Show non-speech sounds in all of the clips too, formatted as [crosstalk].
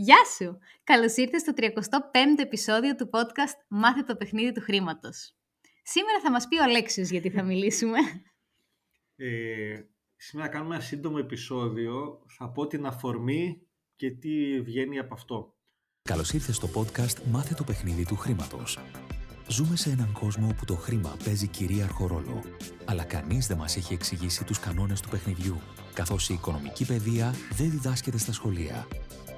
Γεια σου! Καλώς ήρθες στο 35ο επεισόδιο του podcast «Μάθε το παιχνίδι του χρήματος». Σήμερα θα μας πει ο Αλέξιος γιατί θα μιλήσουμε. Ε, σήμερα κάνουμε ένα σύντομο επεισόδιο. Θα πω την αφορμή και τι βγαίνει από αυτό. Καλώς ήρθες στο podcast «Μάθε το παιχνίδι του χρήματος». Ζούμε σε έναν κόσμο όπου το χρήμα παίζει κυρίαρχο ρόλο. Αλλά κανείς δεν μας έχει εξηγήσει τους κανόνες του παιχνιδιού, καθώς η οικονομική παιδεία δεν διδάσκεται στα σχολεία.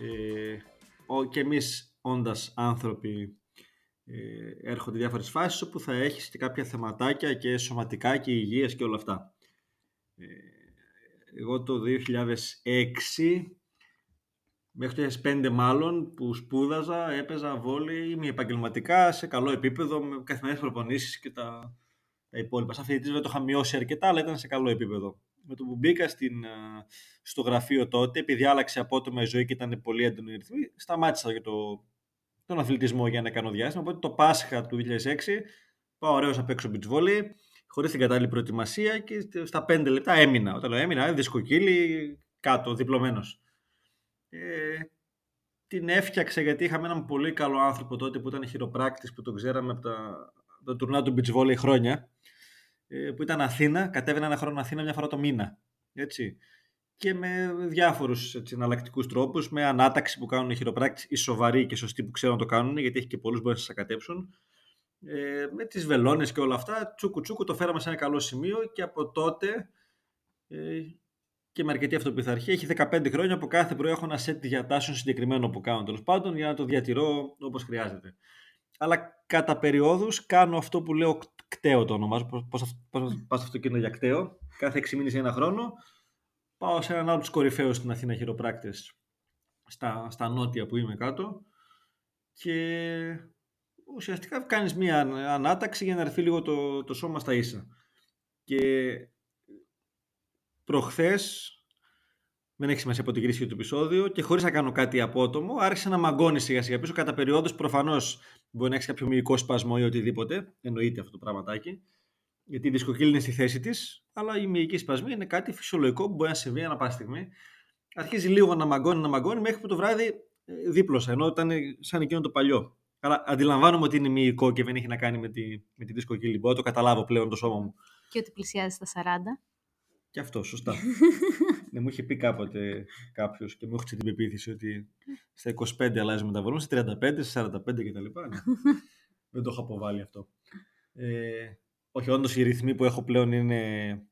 Ε, ο, και εμείς όντας άνθρωποι ε, έρχονται διάφορες φάσεις όπου θα έχεις και κάποια θεματάκια και σωματικά και υγείας και όλα αυτά. Ε, εγώ το 2006 μέχρι το 2005 μάλλον που σπούδαζα, έπαιζα βόλη, είμαι επαγγελματικά σε καλό επίπεδο με καθημερινές προπονήσεις και τα, τα υπόλοιπα. Σαν φοιτητής βέβαια το είχα μειώσει αρκετά, αλλά ήταν σε καλό επίπεδο. Με το που μπήκα στην, στο γραφείο τότε, επειδή άλλαξε απότομα η ζωή και ήταν πολύ έντονη η ρυθμή, σταμάτησα για το, τον αθλητισμό για να κάνω διάστημα. Οπότε το Πάσχα του 2006 πάω ωραίος απ' έξω beach volley, χωρίς την κατάλληλη προετοιμασία και στα 5 λεπτά έμεινα. Όταν λέω έμεινα, δισκοκύλι κάτω, διπλωμένος. Ε, την έφτιαξα γιατί είχαμε έναν πολύ καλό άνθρωπο τότε που ήταν χειροπράκτης που τον ξέραμε από τα, το τουρνά του beach volley χρόνια ε, που ήταν Αθήνα, κατέβαινε ένα χρόνο Αθήνα μια φορά το μήνα. Έτσι. Και με διάφορους έτσι, εναλλακτικούς τρόπους, με ανάταξη που κάνουν οι χειροπράκτες, οι σοβαροί και σωστοί που ξέρουν να το κάνουν, γιατί έχει και πολλούς που μπορεί να σας ακατέψουν. Ε, με τις βελόνες και όλα αυτά, τσούκου τσούκου το φέραμε σε ένα καλό σημείο και από τότε ε, και με αρκετή αυτοπιθαρχία. Έχει 15 χρόνια που κάθε πρωί έχω ένα σετ διατάσεων συγκεκριμένο που κάνω τέλος πάντων για να το διατηρώ όπως χρειάζεται. Αλλά κατά περιόδους κάνω αυτό που λέω κταίο το ονομάζω. Πώ πας στο αυτοκίνητο για κταίο. Κάθε 6 μήνες ή ένα χρόνο πάω σε έναν άλλο τους κορυφαίους στην Αθήνα χειροπράκτες στα, στα νότια που είμαι κάτω και ουσιαστικά κάνεις μία ανάταξη για να έρθει λίγο το, το σώμα στα ίσα. Και προχθές, δεν έχει σημασία από την κρίση του επεισόδιο, και χωρίς να κάνω κάτι απότομο, άρχισε να μαγκώνει σιγά σιγά πίσω. Κατά περιόδους προφανώς μπορεί να έχεις κάποιο μυϊκό σπασμό ή οτιδήποτε. Εννοείται αυτό το πραγματάκι. Γιατί η δισκοκύλη είναι στη θέση της, αλλά η μυϊκή σπασμή είναι κάτι φυσιολογικό που μπορεί να συμβεί ανά πάση στιγμή. Αρχίζει λίγο να μαγκώνει, να μαγκώνει, μέχρι που το βράδυ ε, δίπλωσα, ενώ ήταν σαν εκείνο το παλιό. Άρα αντιλαμβάνομαι ότι είναι μυϊκό και δεν έχει να κάνει με τη, με τη δισκοκύλη. Μπορώ να το καταλάβω πλέον το σώμα μου. Και ότι πλησιάζει στα 40. Και αυτό, σωστά. [laughs] ναι, μου είχε πει κάποτε κάποιος και μου έχει την πεποίθηση ότι στα 25 αλλάζει μεταβολή, στα 35, στα 45 κτλ. Ναι. [laughs] Δεν το έχω αποβάλει αυτό. Ε, όχι, όντως οι ρυθμοί που έχω πλέον είναι,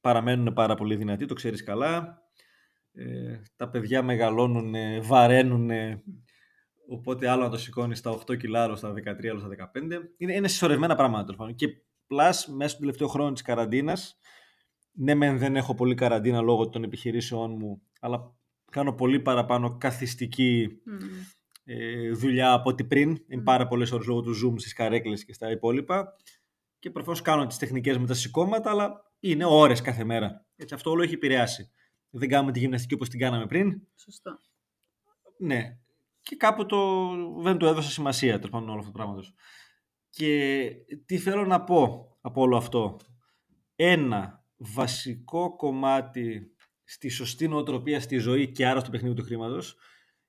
παραμένουν πάρα πολύ δυνατοί, το ξέρεις καλά. Ε, τα παιδιά μεγαλώνουν, βαραίνουν, οπότε άλλο να το σηκώνεις στα 8 κιλά, άλλο στα 13, άλλο στα 15. Είναι, είναι συσσωρευμένα πράγματα. Και πλάς, μέσα του τελευταίου χρόνου της καραντίνας, ναι μεν δεν έχω πολύ καραντίνα λόγω των επιχειρήσεών μου, αλλά κάνω πολύ παραπάνω καθιστική ε, δουλειά από ό,τι πριν. Είναι πάρα πολλές ώρες λόγω του Zoom στις καρέκλες και στα υπόλοιπα. Και προφανώς κάνω τις τεχνικές με τα σηκώματα, αλλά είναι ώρες κάθε μέρα. Έτσι, αυτό όλο έχει επηρεάσει. Δεν κάνουμε τη γυμναστική όπως την κάναμε πριν. Σωστό. Ναι. Και κάπου το, δεν του έδωσα σημασία τέλος πάντων όλο αυτό το πράγμα. Και τι θέλω να πω από όλο αυτό. Ένα, βασικό κομμάτι στη σωστή νοοτροπία στη ζωή και άρα στο παιχνίδι του χρήματος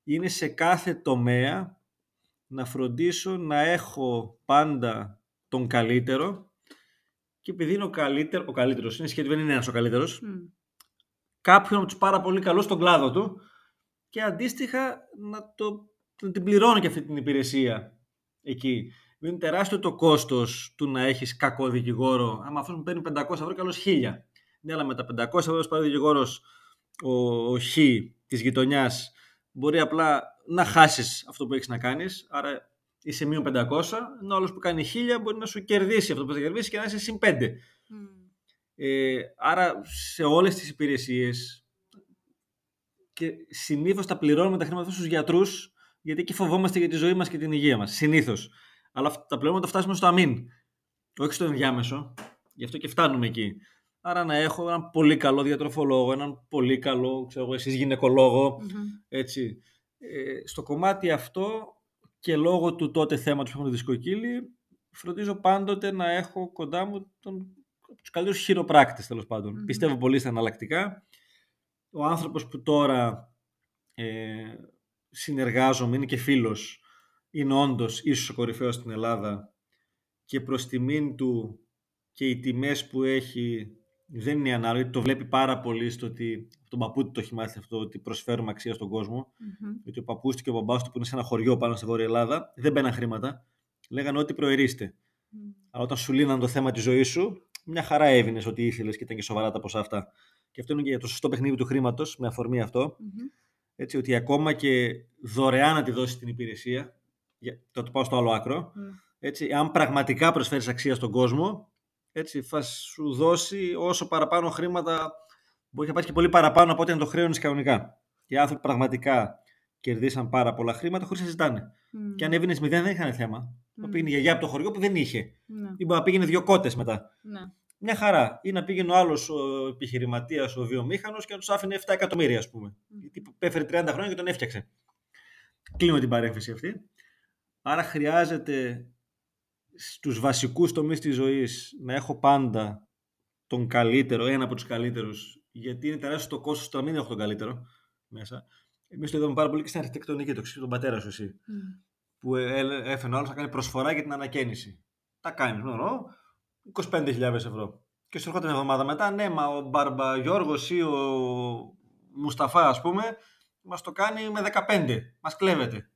είναι σε κάθε τομέα να φροντίσω να έχω πάντα τον καλύτερο και επειδή είναι ο, καλύτερο, ο καλύτερος, είναι σχετικά δεν είναι ένας ο καλύτερος, mm. κάποιον από τους πάρα πολύ καλούς στον κλάδο του και αντίστοιχα να, το, να την πληρώνω και αυτή την υπηρεσία εκεί. Είναι τεράστιο το κόστος του να έχεις κακό δικηγόρο. Άμα αυτός μου παίρνει 500 ευρώ, καλώς 1000. Ναι, αλλά με τα 500 ευρώ που πάρει ο δικηγόρο ο, ο Χ της γειτονιάς, μπορεί απλά να χάσεις αυτό που έχεις να κάνεις. Άρα είσαι μείον 500, ενώ άλλος που κάνει 1000 μπορεί να σου κερδίσει αυτό που θα κερδίσει και να είσαι συν 5. Mm. Ε, άρα σε όλες τις υπηρεσίες και συνήθως τα πληρώνουμε τα χρήματα στου γιατρούς, γιατί εκεί φοβόμαστε για τη ζωή μας και την υγεία μας. Συνήθως. Αλλά τα πληρώνουμε το φτάσουμε στο αμήν. Όχι στο ενδιάμεσο. Γι' αυτό και φτάνουμε εκεί. Άρα να έχω έναν πολύ καλό διατροφολόγο, έναν πολύ καλό, ξέρω εγώ, εσείς έτσι. Ε, στο κομμάτι αυτό και λόγω του τότε θέματος που έχουμε το δισκοκύλι, φροντίζω πάντοτε να έχω κοντά μου τον, τους καλύτερους χειροπράκτες, τέλος Πιστεύω πολύ στα εναλλακτικά. Ο άνθρωπος που τώρα ε, συνεργάζομαι, είναι και φίλος, είναι όντως ίσως ο κορυφαίος στην Ελλάδα και προς τιμήν του και οι τιμές που έχει δεν είναι ανάλογη. Το βλέπει πάρα πολύ στο ότι τον παππού του το έχει μάθει αυτό, ότι προσφέρουμε αξία στον κόσμο. Mm-hmm. Γιατί ο παππούς του και ο μπαμπάς του που είναι σε ένα χωριό πάνω στη Βόρεια Ελλάδα δεν μπαίναν χρήματα. Λέγανε ότι προερίστε. Mm. Αλλά όταν σου λύναν το θέμα της ζωής σου, μια χαρά έβινε ότι ήθελες και ήταν και σοβαρά τα ποσά αυτά. Και αυτό είναι και για το σωστό παιχνίδι του χρήματος, με αφορμή αυτό. Mm-hmm. Έτσι, ότι ακόμα και δωρεάν να τη δώσει την υπηρεσία, θα το πάω στο άλλο άκρο, mm. έτσι, αν πραγματικά προσφέρεις αξία στον κόσμο, έτσι, θα σου δώσει όσο παραπάνω χρήματα, μπορεί να πάει και πολύ παραπάνω από ό,τι αν το χρέωνες κανονικά. Οι άνθρωποι πραγματικά κερδίσαν πάρα πολλά χρήματα χωρίς να ζητάνε. Mm. Και αν έβαινες μηδέν δεν είχαν θέμα. Mm. Πήγαινε η γιαγιά από το χωριό που δεν είχε. Mm. Ή μπορεί να πήγαινε δύο κότες μετά. Mm. Μια χαρά. Ή να πήγαινε ο άλλος ο επιχειρηματίας, ο βιομήχανος και να τους άφηνε 7 εκατομμύρια, ας πούμε. Mm. Γιατί έφερε 30 χρόνια και τον έφτιαξε. Κλείνω την παρέμφαση αυτή. Άρα χρειάζεται στους βασικούς τομείς της ζωής να έχω πάντα τον καλύτερο, ένα από τους καλύτερους, γιατί είναι τεράστιο το κόστος το να μην έχω τον καλύτερο μέσα. Εμείς το είδαμε πάρα πολύ και στην αρχιτεκτονική, το ξέρει τον πατέρα σου εσύ, mm. που έφερε άλλος να κάνει προσφορά για την ανακαίνιση. Τα κάνει, γνωρώ, 25.000 ευρώ. Και σου έρχονται μια εβδομάδα μετά, ναι, μα ο Μπαρμπα Γιώργος ή ο Μουσταφά, ας πούμε, μας το κάνει με 15. Μας κλέβεται.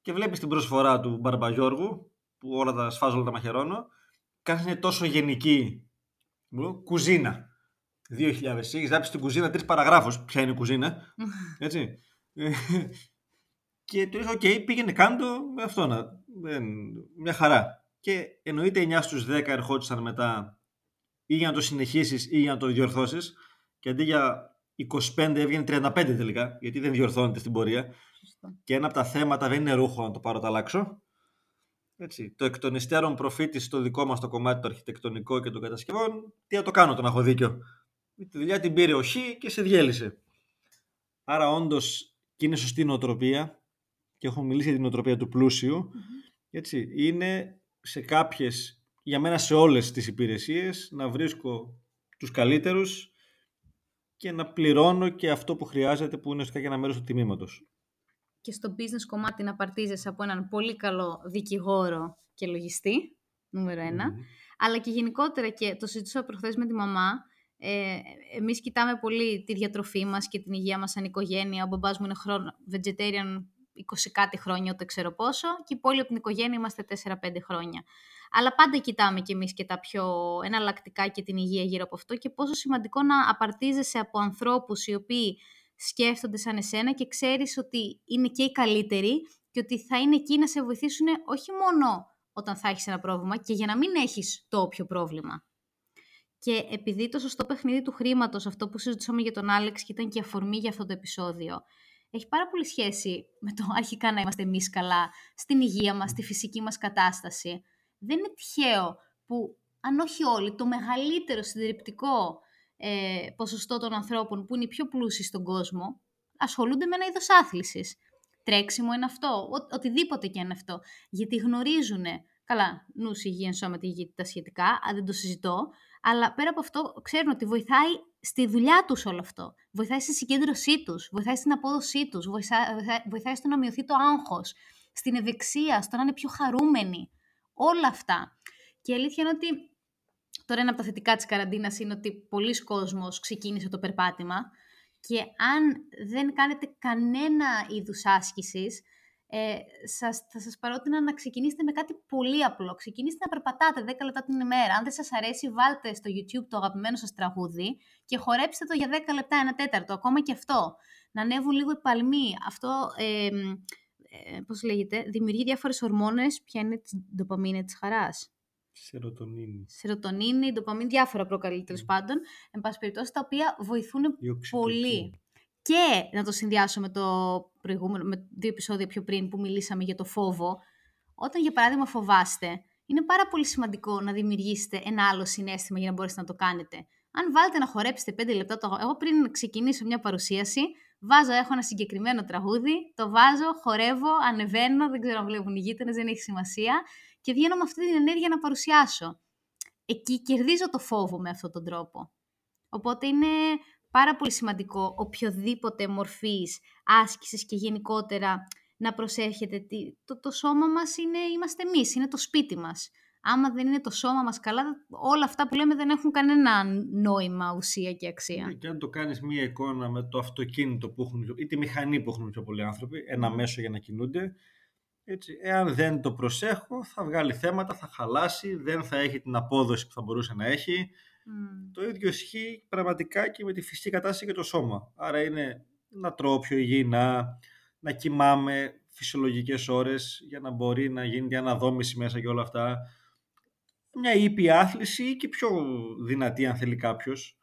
Και βλέπεις την προσφορά του Μπαρμπα Γιώργου, που όλα τα σφάζω, όλα τα μαχαιρώνω. Κάτι είναι τόσο γενική. Κουζίνα. 2000. Έχεις γράψει στην κουζίνα τρεις παραγράφους. Ποια είναι η κουζίνα. [laughs] Έτσι. και του λέω: Οκ, πήγαινε κάτω με αυτό να. Μια χαρά. Και εννοείται 9 στους 10 ερχόντουσαν μετά ή για να το συνεχίσεις ή για να το διορθώσεις. Και αντί για 25 έβγαινε 35 τελικά, γιατί δεν διορθώνεται στην πορεία. Και ένα από τα θέματα δεν είναι ρούχο να το πάρω, το αλλάξω. Έτσι, το εκ των υστέρων προφήτης στο δικό μας το κομμάτι το αρχιτεκτονικό και των κατασκευών, τι να το κάνω, το να έχω δίκιο. Τη δουλειά την πήρε ο Χ και σε διέλυσε. Άρα, όντως, και είναι σωστή νοοτροπία, και έχω μιλήσει για την νοοτροπία του πλούσιου. Έτσι, είναι σε κάποιες, για μένα σε όλες τις υπηρεσίες, να βρίσκω τους καλύτερους και να πληρώνω και αυτό που χρειάζεται, που είναι ουσιαστικά και ένα μέρος του τιμήματος και στο business κομμάτι να παρτίζεσαι από έναν πολύ καλό δικηγόρο και λογιστή, νούμερο ένα. Αλλά και γενικότερα, και το συζητούσα προχθές με τη μαμά, ε, εμείς κοιτάμε πολύ τη διατροφή μας και την υγεία μας σαν οικογένεια. Ο μπαμπάς μου είναι χρόνο, vegetarian 20 κάτι χρόνια, ούτε ξέρω πόσο, και οι υπόλοιποι από την οικογένεια είμαστε 4-5 χρόνια. Αλλά πάντα κοιτάμε κι εμείς και τα πιο εναλλακτικά και την υγεία γύρω από αυτό και πόσο σημαντικό να απαρτίζεσαι από ανθρώπους οι οποίοι σκέφτονται σαν εσένα και ξέρεις ότι είναι και οι καλύτεροι και ότι θα είναι εκεί να σε βοηθήσουν όχι μόνο όταν θα έχεις ένα πρόβλημα και για να μην έχεις το όποιο πρόβλημα. Και επειδή το σωστό παιχνίδι του χρήματος, αυτό που συζητήσαμε για τον Άλεξ και ήταν και αφορμή για αυτό το επεισόδιο, έχει πάρα πολύ σχέση με το αρχικά να είμαστε εμείς καλά στην υγεία μας, στη φυσική μας κατάσταση. Δεν είναι τυχαίο που, αν όχι όλοι, το μεγαλύτερο συντριπτικό ε, ποσοστό των ανθρώπων που είναι οι πιο πλούσιοι στον κόσμο ασχολούνται με ένα είδος άθλησης. Τρέξιμο είναι αυτό, ο, οτιδήποτε και είναι αυτό. Γιατί γνωρίζουν, καλά, νους υγεία, σώμα, υγεία, τα σχετικά, αν δεν το συζητώ, αλλά πέρα από αυτό ξέρουν ότι βοηθάει στη δουλειά τους όλο αυτό. Βοηθάει στη συγκέντρωσή τους, βοηθάει στην απόδοσή τους, βοηθάει, βοηθάει στο να μειωθεί το άγχος, στην ευεξία, στο να είναι πιο χαρούμενοι. Όλα αυτά. Και η αλήθεια είναι ότι Τώρα ένα από τα θετικά της καραντίνας είναι ότι πολλοί κόσμος ξεκίνησε το περπάτημα και αν δεν κάνετε κανένα είδους άσκησης, ε, σας, θα σας παρότεινα να ξεκινήσετε με κάτι πολύ απλό. Ξεκινήστε να περπατάτε 10 λεπτά την ημέρα. Αν δεν σας αρέσει, βάλτε στο YouTube το αγαπημένο σας τραγούδι και χορέψτε το για 10 λεπτά, ένα τέταρτο, ακόμα και αυτό. Να ανέβουν λίγο οι παλμοί. Αυτό, ε, ε, πώς λέγεται, δημιουργεί διάφορες ορμόνες. Ποια είναι της ντοπαμίνη της χαράς. Σερωτονίνη. Σερωτονίνη, ντοπαμίνη, διάφορα προκαλεί τέλος πάντων. Εν πάση περιπτώσει, τα οποία βοηθούν πολύ. και να το συνδυάσω με το προηγούμενο, με δύο επεισόδια πιο πριν που μιλήσαμε για το φόβο, όταν για παράδειγμα φοβάστε, είναι πάρα πολύ σημαντικό να δημιουργήσετε ένα άλλο συνέστημα για να μπορέσετε να το κάνετε. Αν βάλετε να χορέψετε 5 λεπτά, το... εγώ πριν ξεκινήσω μια παρουσίαση, βάζω, έχω ένα συγκεκριμένο τραγούδι, το βάζω, χορεύω, ανεβαίνω, δεν ξέρω αν βλέπουν οι γείτονες, δεν έχει σημασία και βγαίνω με αυτή την ενέργεια να παρουσιάσω. Εκεί κερδίζω το φόβο με αυτόν τον τρόπο. Οπότε είναι πάρα πολύ σημαντικό οποιοδήποτε μορφής άσκησης και γενικότερα να προσέχετε. Το, το σώμα μας είναι, είμαστε εμείς, είναι το σπίτι μας. Άμα δεν είναι το σώμα μας καλά, όλα αυτά που λέμε δεν έχουν κανένα νόημα, ουσία και αξία. Ναι, και αν το κάνεις μία εικόνα με το αυτοκίνητο που έχουν, ή τη μηχανή που έχουν πιο πολλοί άνθρωποι, ένα μέσο για να κινούνται, έτσι, εάν δεν το προσέχω θα βγάλει θέματα, θα χαλάσει, δεν θα έχει την απόδοση που θα μπορούσε να έχει. Το ίδιο ισχύει πραγματικά και με τη φυσική κατάσταση και το σώμα. Άρα είναι να τρώω πιο υγιεινά, να κοιμάμαι φυσιολογικές ώρες για να μπορεί να γίνει μια αναδόμηση μέσα και όλα αυτά. Μια ήπια άθληση ή και πιο δυνατή αν θέλει κάποιος.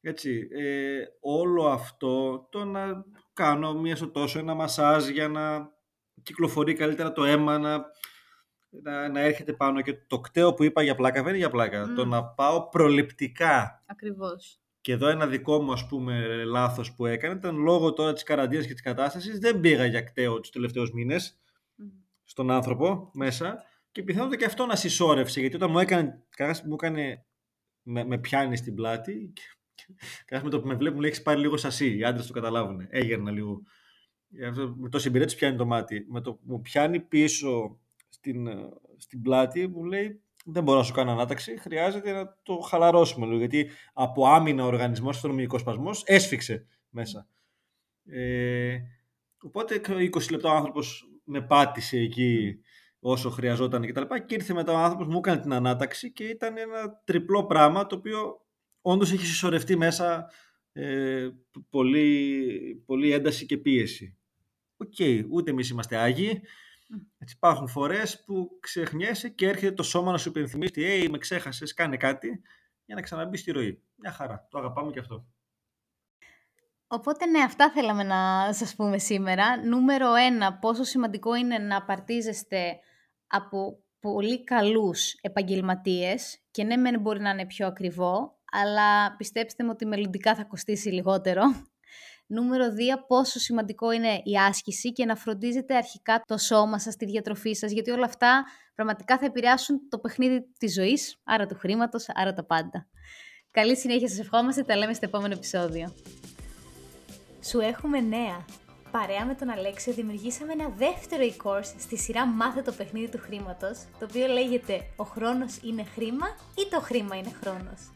Έτσι, ε, όλο αυτό το να κάνω μία στο τόσο ένα μασάζ για να κυκλοφορεί καλύτερα το αίμα, να, να, να έρχεται πάνω και το κταίο που είπα για πλάκα δεν είναι για πλάκα. Το να πάω προληπτικά. Ακριβώς. Και εδώ ένα δικό μου ας πούμε λάθος που έκανε ήταν λόγω τώρα της καραντίνας και της κατάστασης δεν πήγα για κταίο τους τελευταίους μήνες στον άνθρωπο μέσα και πιθανότατα και αυτό να συσσόρευσε γιατί όταν μου έκανε, μου έκανε με, με πιάνει στην πλάτη και με το που με βλέπει μου λέει έχεις πάρει λίγο σασί, οι άντρες το καταλάβουν, έγερνα λίγο με το εμπειρία της πιάνει το μάτι με το που μου πιάνει πίσω στην, στην πλάτη μου λέει δεν μπορώ να σου κάνω ανάταξη, χρειάζεται να το χαλαρώσουμε λίγο, γιατί από άμυνα ο οργανισμός, αυτονομικός σπασμός, έσφιξε μέσα. Ε, οπότε 20 λεπτά ο άνθρωπος με πάτησε εκεί όσο χρειαζόταν και τα λοιπά και ήρθε μετά ο άνθρωπος, μου έκανε την ανάταξη και ήταν ένα τριπλό πράγμα το οποίο όντως έχει συσσωρευτεί μέσα ε, πολύ, πολύ ένταση και πίεση. OK, okay, ούτε εμείς είμαστε άγιοι, έτσι, υπάρχουν φορές που ξεχνιέσαι και έρχεται το σώμα να σου υπενθυμίσει ότι «Ει, με ξέχασες, κάνε κάτι» για να ξαναμπεί στη ροή. Μια χαρά. Το αγαπάμε και αυτό. Οπότε ναι, αυτά θέλαμε να σας πούμε σήμερα. Νούμερο ένα, πόσο σημαντικό είναι να απαρτίζεστε από πολύ καλούς επαγγελματίες και ναι, μεν μπορεί να είναι πιο ακριβό, αλλά πιστέψτε μου ότι μελλοντικά θα κοστίσει λιγότερο Νούμερο 2, πόσο σημαντικό είναι η άσκηση και να φροντίζετε αρχικά το σώμα σας, τη διατροφή σας, γιατί όλα αυτά πραγματικά θα επηρεάσουν το παιχνίδι της ζωής, άρα του χρήματος, άρα τα πάντα. Καλή συνέχεια σας ευχόμαστε, τα λέμε στο επόμενο επεισόδιο. Σου έχουμε νέα. Παρέα με τον Αλέξιο δημιουργήσαμε ένα δεύτερο e-course στη σειρά Μάθε το παιχνίδι του χρήματος, το οποίο λέγεται «Ο χρόνος είναι χρήμα» ή «Το χρήμα είναι χρόνος».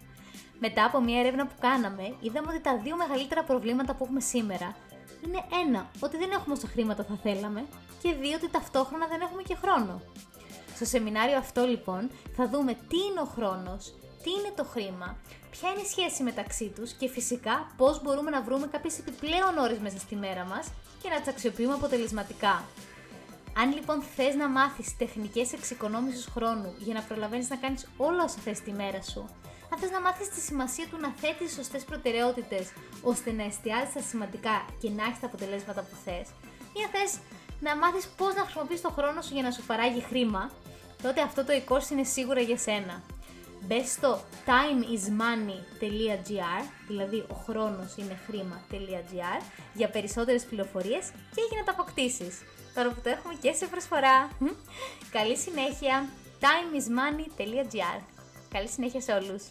Μετά από μια έρευνα που κάναμε, είδαμε ότι τα δύο μεγαλύτερα προβλήματα που έχουμε σήμερα είναι ένα, ότι δεν έχουμε όσο χρήματα θα θέλαμε και δύο, ότι ταυτόχρονα δεν έχουμε και χρόνο. Στο σεμινάριο αυτό λοιπόν θα δούμε τι είναι ο χρόνος, τι είναι το χρήμα, ποια είναι η σχέση μεταξύ τους και φυσικά πώς μπορούμε να βρούμε κάποιες επιπλέον ώρες μέσα στη μέρα μας και να τις αξιοποιούμε αποτελεσματικά. Αν λοιπόν θες να μάθεις τεχνικές εξοικονόμησης χρόνου για να προλαβαίνεις να κάνεις όλα όσα θες τη μέρα σου, αν θες να μάθεις τη σημασία του να θέτεις σωστές προτεραιότητες ώστε να εστιάζεις στα σημαντικά και να έχεις τα αποτελέσματα που θες, ή αν θες να μάθεις πώς να χρησιμοποιείς το χρόνο σου για να σου παράγει χρήμα, τότε αυτό το e-course είναι σίγουρα για σένα. Μπες στο timeismoney.gr, δηλαδή ο χρόνος είναι χρήμα.gr, για περισσότερες πληροφορίες και για να τα αποκτήσεις. Τώρα που το έχουμε και σε προσφορά. Καλή συνέχεια! timeismoney.gr Καλή συνέχεια σε όλους!